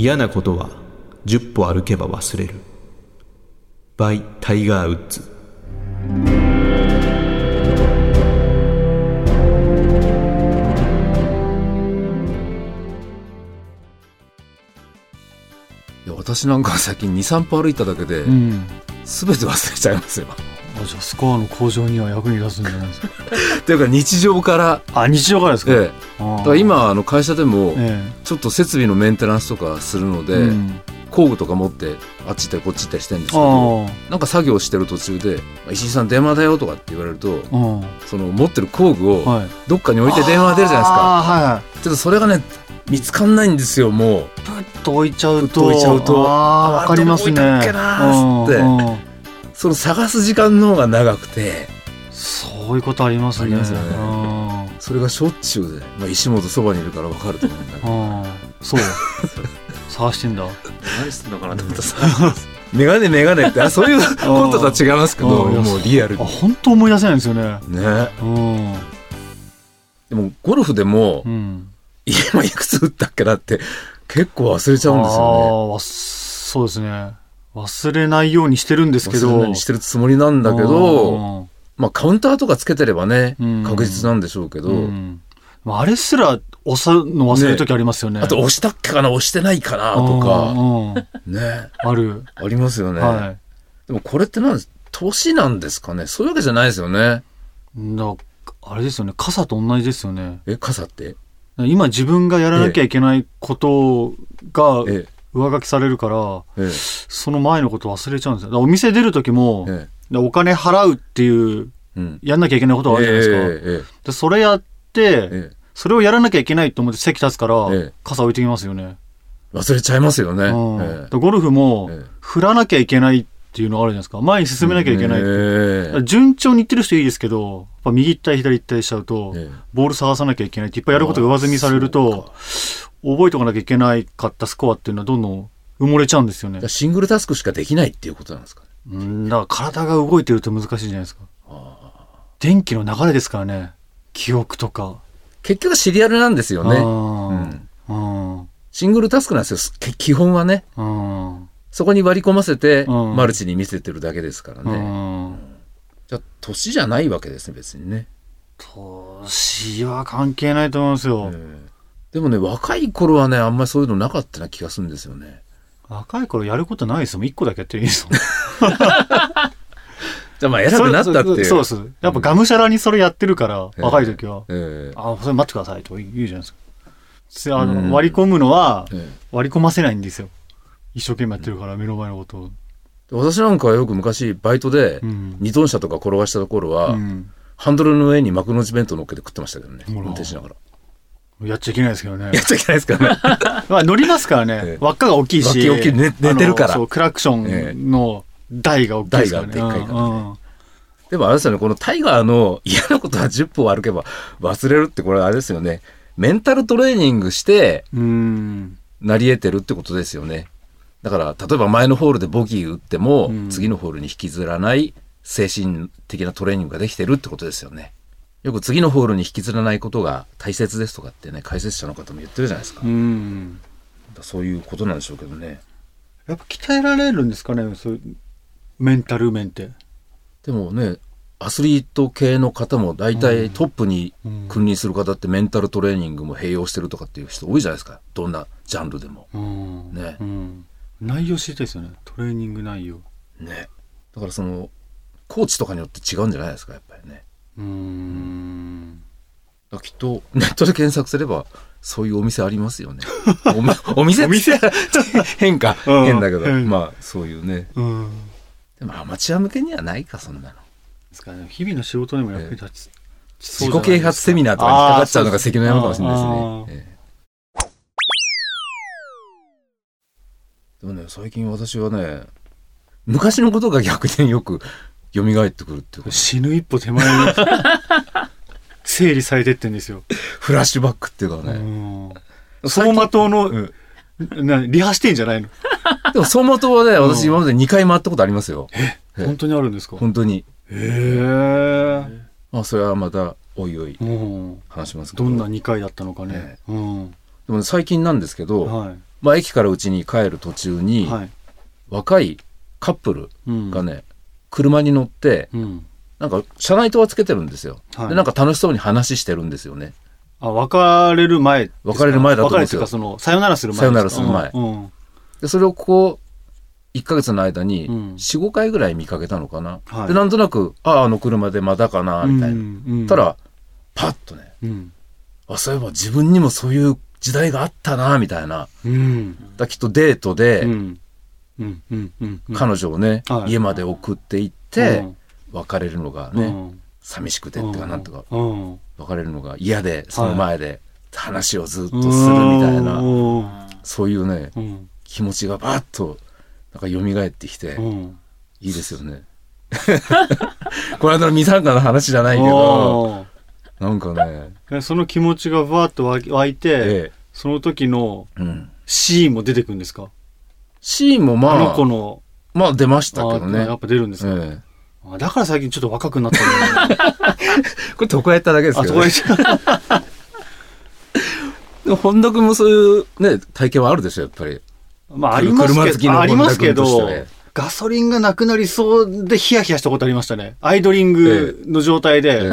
嫌なことは10歩歩けば忘れる。by タイガー・ウッズ。いや私なんか最近23歩歩いただけで、うん。全て忘れちゃいますよ。あじゃあスコアの向上には役に立つんじゃないですか。っていうか日常から、あ日常からですか、ええ、だから今あの会社でもえちょっと設備のメンテナンスとかするので、えうん。工具とか持ってあっち行ったりこっち行ったりしてるんですけあどーなんか作業してる途中で「石井さん電話だよ」とかって言われるとうん。その持ってる工具をはい。どっかに置いて電話が出るじゃないですか。はいはい。ちょっとそれがね見つかんないんですよもプッと置いちゃうと。置いちゃうと。あーわかりますね。っっその探す時間の方が長くて。そういうことありますね。ありますよね。うん。それがしょっちゅうで、まあ、石本そばにいるから分かると思うんだけど。うん。そう。探してんだ。何してんのかなと思ったら。さ メガネメガネってあそういうこととは違いますけどうん。もうリアルあに本当思い出せないんですよね。ね。うん。でもゴルフでもうん。今いくつ打ったっけなって結構忘れちゃうんですよあーわそうですね忘れないようにしてるんですねけど。忘れないようにしてるつもりなんだけどまあカウンターとかつけてればねうん。確実なんでしょうけど、ああれすら押すの忘れる時ありますよね。あと押したっけかな押してないかなとうかね。ある。ありますよね、はでもこれってなんです年なんですかね？そういうわけじゃないですよね。いだあれですよね。傘と同じですよね。え傘って？今自分がやらなきゃいけないことがえ上書きされるからええ。その前のこと忘れちゃうんですよ。お店出る時もええ。でお金払うっていううん。やんなきゃいけないことがあるじゃないですか、ええでそれやって、それをやらなきゃいけないと思って席立つから、ええ。傘置いてきますよね。え忘れちゃいますよね、うん。ゴルフも、ええ。振らなきゃいけないっていうのがあるじゃないですか。前に進めなきゃいけない順調に行ってる人いいですけど、右行ったり左行ったりしちゃうと、ええ。ボール探さなきゃいけないっていっぱいやることが上積みされると、覚えておかなきゃいけないかったスコアっていうのはどんどん埋もれちゃうんですよね。シングルタスクしかできないっていうことなんですかねうん、だから体が動いてると難しいじゃないですか。電気の流れですからね。記憶とか。結局シリアルなんですよねね。うん。シングルタスクなんですよき基本はねうん。そこに割り込ませて、うんマルチに見せてるだけですからうね、ん。じゃあ年じゃないわけですね別にね、年は関係ないと思いますよ。ええでもね若い頃はねあんまりそういうのなかったな気がするんですよね若い頃やることないですもん。一個だけやってるいいですもん。じゃあまあ偉くなったっていうそうそうそう。やっぱがむしゃらにそれやってるから、ええ若い時は。ええあ、それ待ってくださいと言うじゃないですか。せあうんの割り込むのはええ割り込ませないんですよ。一生懸命やってるから、目の前のことを。私なんかはよく昔バイトでうん二トン車とか転がしたところは、うんハンドルの上に幕の内弁当乗っけて食ってましたけどね運転しながらやっちゃいけないですけどね。やっちゃいけないですからね まあ乗りますからえねえ。輪っかが大きいし。大きいね寝てるからそう、クラクションの台が大きいですからね。台がでっかいからねでもあれですよねこのタイガーの嫌なことは10歩歩けば忘れるってこれあれですよねメンタルトレーニングしてうん。なり得てるってことですよねだから例えば前のホールでボギー打っても、うん次のホールに引きずらない精神的なトレーニングができてるってことですよねよく次のホールに引きずらないことが大切ですとかってね解説者の方も言ってるじゃないですか,、うん。そういうことなんでしょうけどねやっぱ鍛えられるんですかね、そういうメンタル面って。でもねアスリート系の方も大体トップにうん君臨する方ってメンタルトレーニングも併用してるとかっていう人多いじゃないですかどんなジャンルでもうんねうん。内容知りたいですよね。トレーニング内容。ねだからそのコーチとかによって違うんじゃないですかやっぱりねうーん。きっと。ネットで検索すればそういうお店ありますよね。おみお店？変かうん。変だけど。変まあそういうね。うん。でもアマチュア向けにはないかそんなの。ですからね、日々の仕事にも役に立つ。自己啓発セミナーとかに引っかかっちゃうのが関の山かもしれないですね。でもね、最近私はね、昔のことが逆によく蘇ってくるっていうか、死ぬ一歩手前に 整理されてってんですよ。フラッシュバックっていうかうね。ん。走最近馬灯の、うんなリハしてんじゃないの？でも走馬灯はね、うん私今まで2回回ったことありますよ。え本当にあるんですか？本当に。へえ。まあそれはまたおいおいうん。話しますけど。どんな2回だったのかね。うん。でもね最近なんですけど、はい。まあ、駅からうちに帰る途中に、はい。若いカップルうんがね、車に乗って、うん。なんか車内灯はつけてるんですよ、はいでなんか楽しそうに話してるんですよねあ、別れる前。別れる前だと思うんですよ別れっていうか、その、さよならする前さよならする前うん。うんでそれをこう1ヶ月の間にうん45回ぐらい見かけたのかな、はいでなんとなくあああの車でまだかなみたいな、うんうんたらパッとねうん。あそういえば自分にもそういう時代があったなみたいなうん。だきっとデートでうん。うん。うん。うん。彼女をね、はい家まで送っていって、別れるのがね、うん寂しくてってかなんとかうん。別れるのが嫌でその前で話をずっとうんするみたいな、うん。そういうねうん。気持ちがバーッとなんか蘇ってきて、うん。いいですよね。この間のミサンガの話じゃないけど、なんかね、えその気持ちがバーッと湧いて、えその時の。シーンも出てくるんですか？シーンもまあのあ、子の、まあ出ましたけどね。あやっぱ出るんですか、ええあだから最近ちょっと若くなったんだ これ床屋やっただけですけど、へね。でも 本田君もそういうね、体験はあるでしょ、やっぱり。まあありますけど、ありますけどガソリンがなくなりそうでヒヤヒヤしたことありましたね。アイドリングの状態で、ええ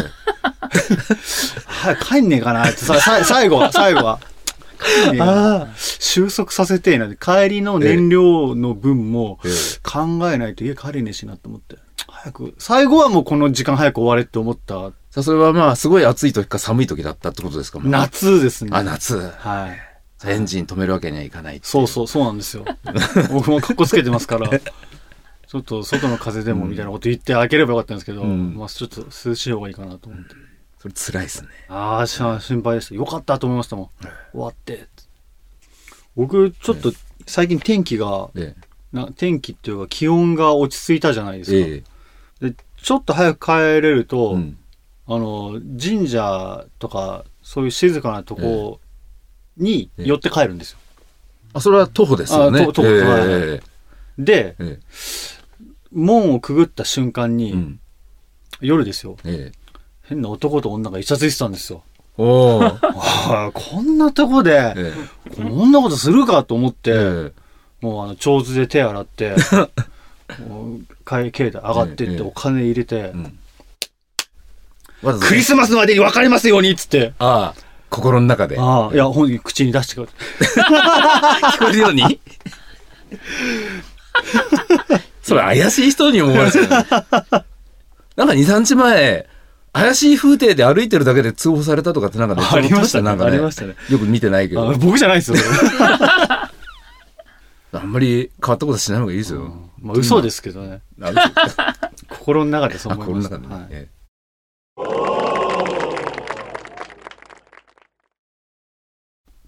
はい、帰んねえかなって、最後は、最後は。帰んねえかな収束させてえな。帰りの燃料の分もええ考えないと家帰れねえしなと思って。早く、最後はもうこの時間早く終われって思った。さあそれはまあ、すごい暑い時か寒い時だったってことですか夏ですね。あ、夏。はい。エンジン止めるわけにはいかないそうそう、そうなんですよ。僕もカッコつけてますから。ちょっと外の風でもみたいなこと言って開ければよかったんですけど、うんまあちょっと涼しい方がいいかなと思って。それ辛いですね。ああ、心配でした。よかったと思いましたもん。終わって。僕、ちょっと最近天気が、えな天気っていうか気温が落ち着いたじゃないですえ。か。えでちょっと早く帰れるえと、うん。あの、神社とか、そういう静かなとこに寄って帰るんですよ。あ、それは徒歩ですよね。あ徒徒歩ええはいえで、ええ門をくぐった瞬間に、えうん。夜ですよ。ええ変な男と女がイチャついてたんですよ。おこんなとこで、えこんなことするかと思って、ええもうあの、長図で手洗って、会計で上がってっええてお金入れて、うん。クリスマスまでに別れますようにっつって。ああ、心の中で。聞ああ、いや、本人口に出してくる。こえるように？それ怪しい人に思われちゃう。なんか2、3日前、怪しい風景で歩いてるだけで通報されたとかってなんかね、ありましたねなんかね。ありましたねよく見てないけどあ。僕じゃないですよ。あんまり変わったことしない方がいいですよ。まあ、嘘ですけどね。心の中でそうあ、思います。この中でね。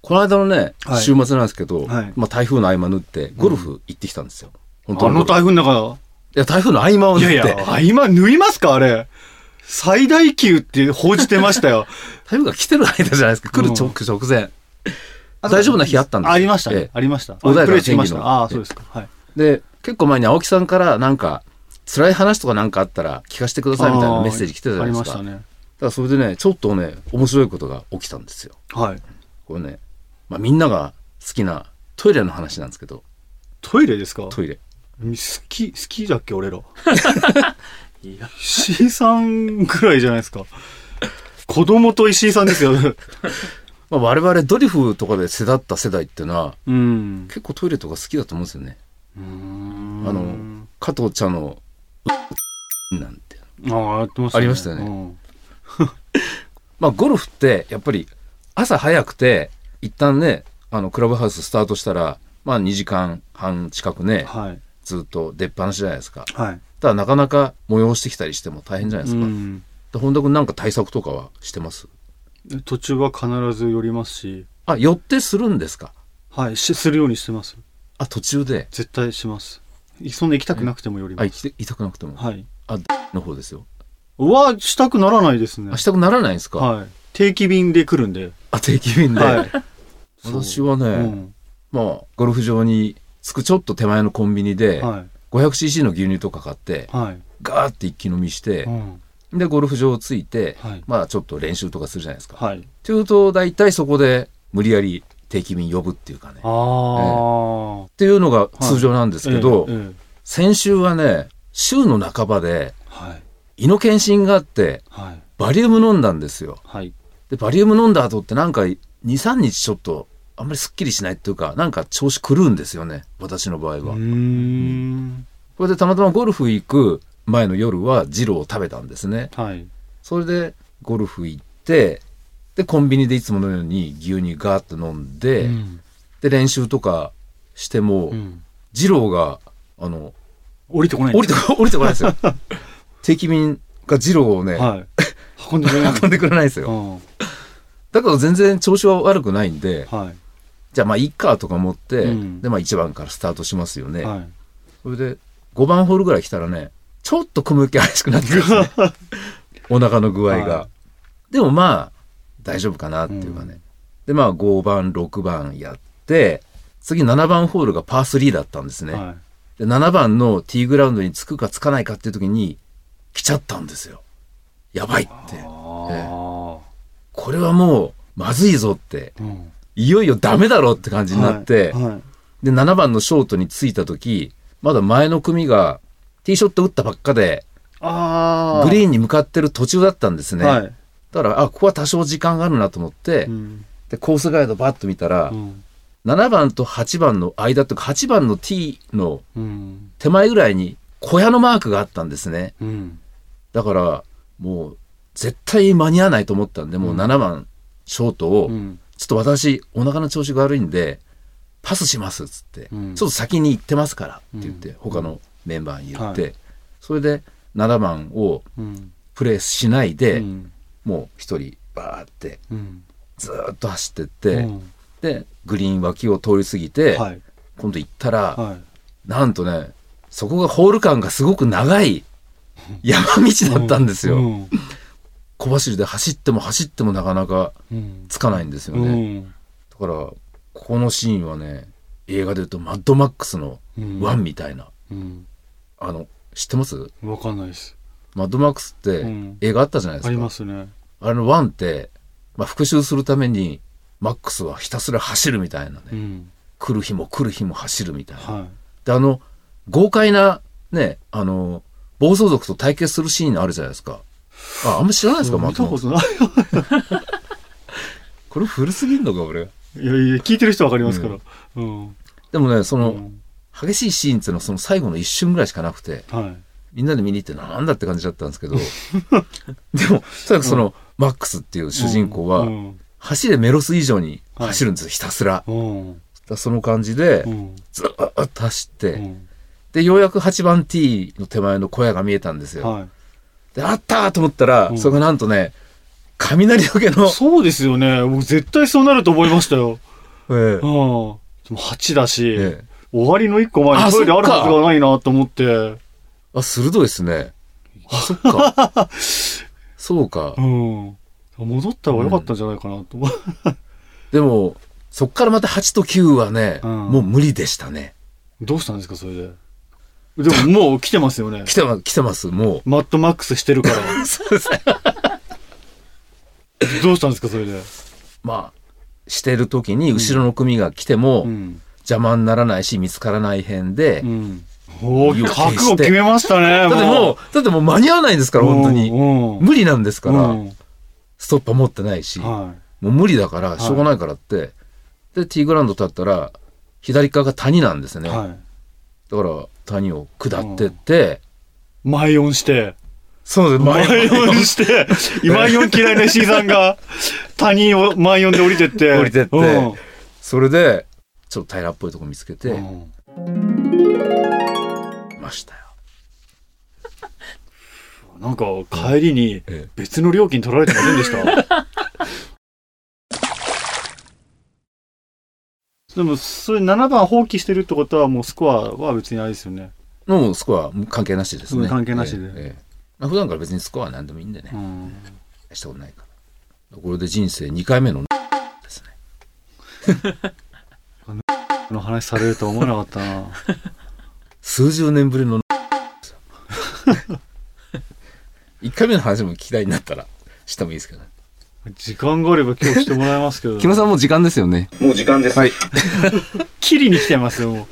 この間のね、はい週末なんですけど、はいまあ台風の合間縫って、ゴルフ行ってきたんですよ。本当あの台風の中、いや、台風の合間を縫って。いやいや、あ今縫いますかあれ。最大級って報じてましたよ。台風が来てる間じゃないですか。来る直,、直前。大丈夫な日あったんですよありましたありました。穏やかな。天気のああ、そうですか。はい。で、結構前に青木さんからなんか、辛い話とかなんかあったら聞かせてくださいみたいなメッセージ来てたじゃないですか。ありましたね。だからそれでね、ちょっとね、面白いことが起きたんですよ。はい。これね、まあみんなが好きなトイレの話なんですけど、トイレですか？トイレ。好き、好きだっけ俺ら。いや、石井さんぐらいじゃないですか。子供と石井さんですよ。まあ我々ドリフとかで世だった世代っていうのは、うん。結構トイレとか好きだと思うんですよね。あの、加藤茶の、うなんて。ああ、ね。ありましたよねうん まあゴルフってやっぱり朝早くて、一旦ね、あのクラブハウススタートしたら、まあ2時間半近くね、はい。ずっと出っ放しじゃないですか。はい。ただなかなか催してきたりしても大変じゃないですか。うんで本田君なんか対策とかはしてます？途中は必ず寄りますし、あ、寄ってするんですか？はい、しするようにしてます。あ、途中で？絶対します。いそんな行きたくなくても寄りあ、ます。行き痛くなくても？はい。あ、の方ですよ。は、したくならないですねあ、。したくならないんですか、はい。定期便で来るんで。あ、定期便で？はい。私はね、うんまあ、ゴルフ場に着くちょっと手前のコンビニで、はい。500cc の牛乳とか買って、はい。ガーって一気飲みしてう、ん。で、ゴルフ場着いて、はいまあ、ちょっと練習とかするじゃないですか。っはい。ていうと、大体そこで無理やり定期便呼ぶっていうかね。っあていうのが通常なんですあ。けど、ええええ先週はね、週の半ばではい。胃の検診があって、はい。バリウム飲んだんですよ。はい。で、バリウム飲んだ後ってなんか2、3日ちょっとあんまりすっきりしないっていうか、なんか調子狂うんですよね。私の場合は。うーん。これでたまたまゴルフ行く前の夜はジローを食べたんですね。はい。それでゴルフ行って、で、コンビニでいつものように牛乳ガーッと飲んで、うんで、練習とかしても、うんジローが、あの、降りてこないん降りて 降りてこないですよ。定期便がジローをね、は い。運んでくれないんです運んでくれないですよ。うんだから全然調子は悪くないんで、はい。じゃあまあいいかとか思って、うんでまあ1番からスタートしますよね。はい。それで5番ホールぐらい来たらね、ちょっと雲行き怪しくなってくるんですね。お腹の具合が。はでもまあ大丈夫かなっていうかね。でまあ5番、6番やって、次7番ホールがパー3だったんですね。はで7番のティーグラウンドに着くか着かないかっていう時に来ちゃったんですよ。やばいって。い。あこれはもうまずいぞって。あ。うん。いよいよダメだろうって感じになって、はいはいで、7番のショートに着いた時、まだ前の組がティーショット打ったばっかで。グリーンに向かってる途中だったんですね。はい。だから、あ、ここは多少時間があるなと思って、うんで、コースガイドバッと見たら、うん7番と8番の間とか、8番の T のうん。手前ぐらいに小屋のマークがあったんですね。うん。だから、もう、絶対間に合わないと思ったんで、もう7番ショートを、うん。ちょっと私、お腹の調子が悪いんで、パスしますっつって、うんちょっと先に行ってますからって言って、うん他のメンバーに言って、はそれで7番をうん。プレーしないで、うんもう一人バーってうん。ずーっと走ってって、うんで、グリーン脇を通り過ぎて、はい。今度行ったら、はい。なんとね、そこがホール間がすごく長い山道だったんですよ。うん。小走りで走っても走ってもなかなかうん。つかないんですようね。ん。だから、このシーンはね、映画で言うとマッドマックスのうんワンみたいな。うん。あの、知ってます？わかんないです。マッドマックスってうん映画あったじゃないですか。ありますね。あれのワンって、まあ、復讐するために、マックスはひたすら走るみたいなね。うん。来る日も来る日も走るみたいな。はで、あの、豪快な、ね、あの、暴走族と対決するシーンあるじゃないですか。あ、あんま知らないですか、マ見ッドたこス。とない。これ古すぎんのか、俺。いやいや、聞いてる人わかりますから。うん。でもね、その、うん激しいシーンっていうのはその最後の一瞬ぐらいしかなくて、はい。みんなで見に行ってなんだって感じだったんですけど、でも、とにかくその、マックスっていう主人公は、うん。走れメロス以上に走るんですよ、ひたすら。その感じでう、ん。ずーっと走って、うんで、ようやく8番 T の手前の小屋が見えたんですよ。はで、あったーと思ったら、うんそれがなんとね、雷のい。、そうですよね。僕絶対そうなると思いましたよ。ええうん。でも8だし、ええ終わりの1個前あにトイレあるはずがないなと思って。あ、鋭いですね。あ、そっか。そうかう。ん。戻った方が良かったんじゃないかなと思う。でも、そっからまた8と9はね、うんもう無理でしたね。どうしたんですか、それで？でももう来てますよね。来てま、来てます、もマットマックスしてるから。う。そうですね。どうしたんですか、それで？まあ、してる時に後ろの組が来ても、うん。邪魔にならないし、見つからない辺で、うん。覚悟決めましたね。だってもう、だってもう間に合わないんですから、本当に。うん。無理なんですから、うんストッパー持ってないし、はもう無理だから、しょうがないからって、で、ティーグラウンド立ったら、左側が谷なんですい。ね。はい。だから、谷を下ってって、前音して、そうです、前音して、前音嫌いな石井さんが、谷を前音で降りてって。降りてって。うん。それで、ちょっと平らっぽいとこ見つけて、うんましたよ。なんか帰りにええ。別の料金取られてませんでした？でも、それ7番放棄してるってことはもうスコアは別にあれですよね。もうスコア関係なしですね。うん関係なしでええええまあ、普段から別にスコアは何でもいいんでねう。ん。したことないから。これで人生2回目のですね。この話されるとは思わなかったな。数十年ぶりの 1回目の話も聞きたいになったらしてもいいですけどね。時間があれば今日してもらいますけど。木村さんもう時間ですよね。もう時間です。はい。切りに来てますよ、も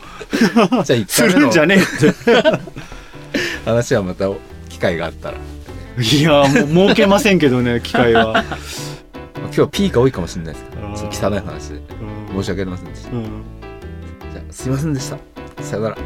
う。じゃあ一す回目のるんじゃねえって。話はまた機会があったら。いや、もう儲けませんけどね、機会は。今日は P が多いかもしれないですけど、汚い話でうん申し訳ありませんでした。うんじゃあすいませんでした。さよなら。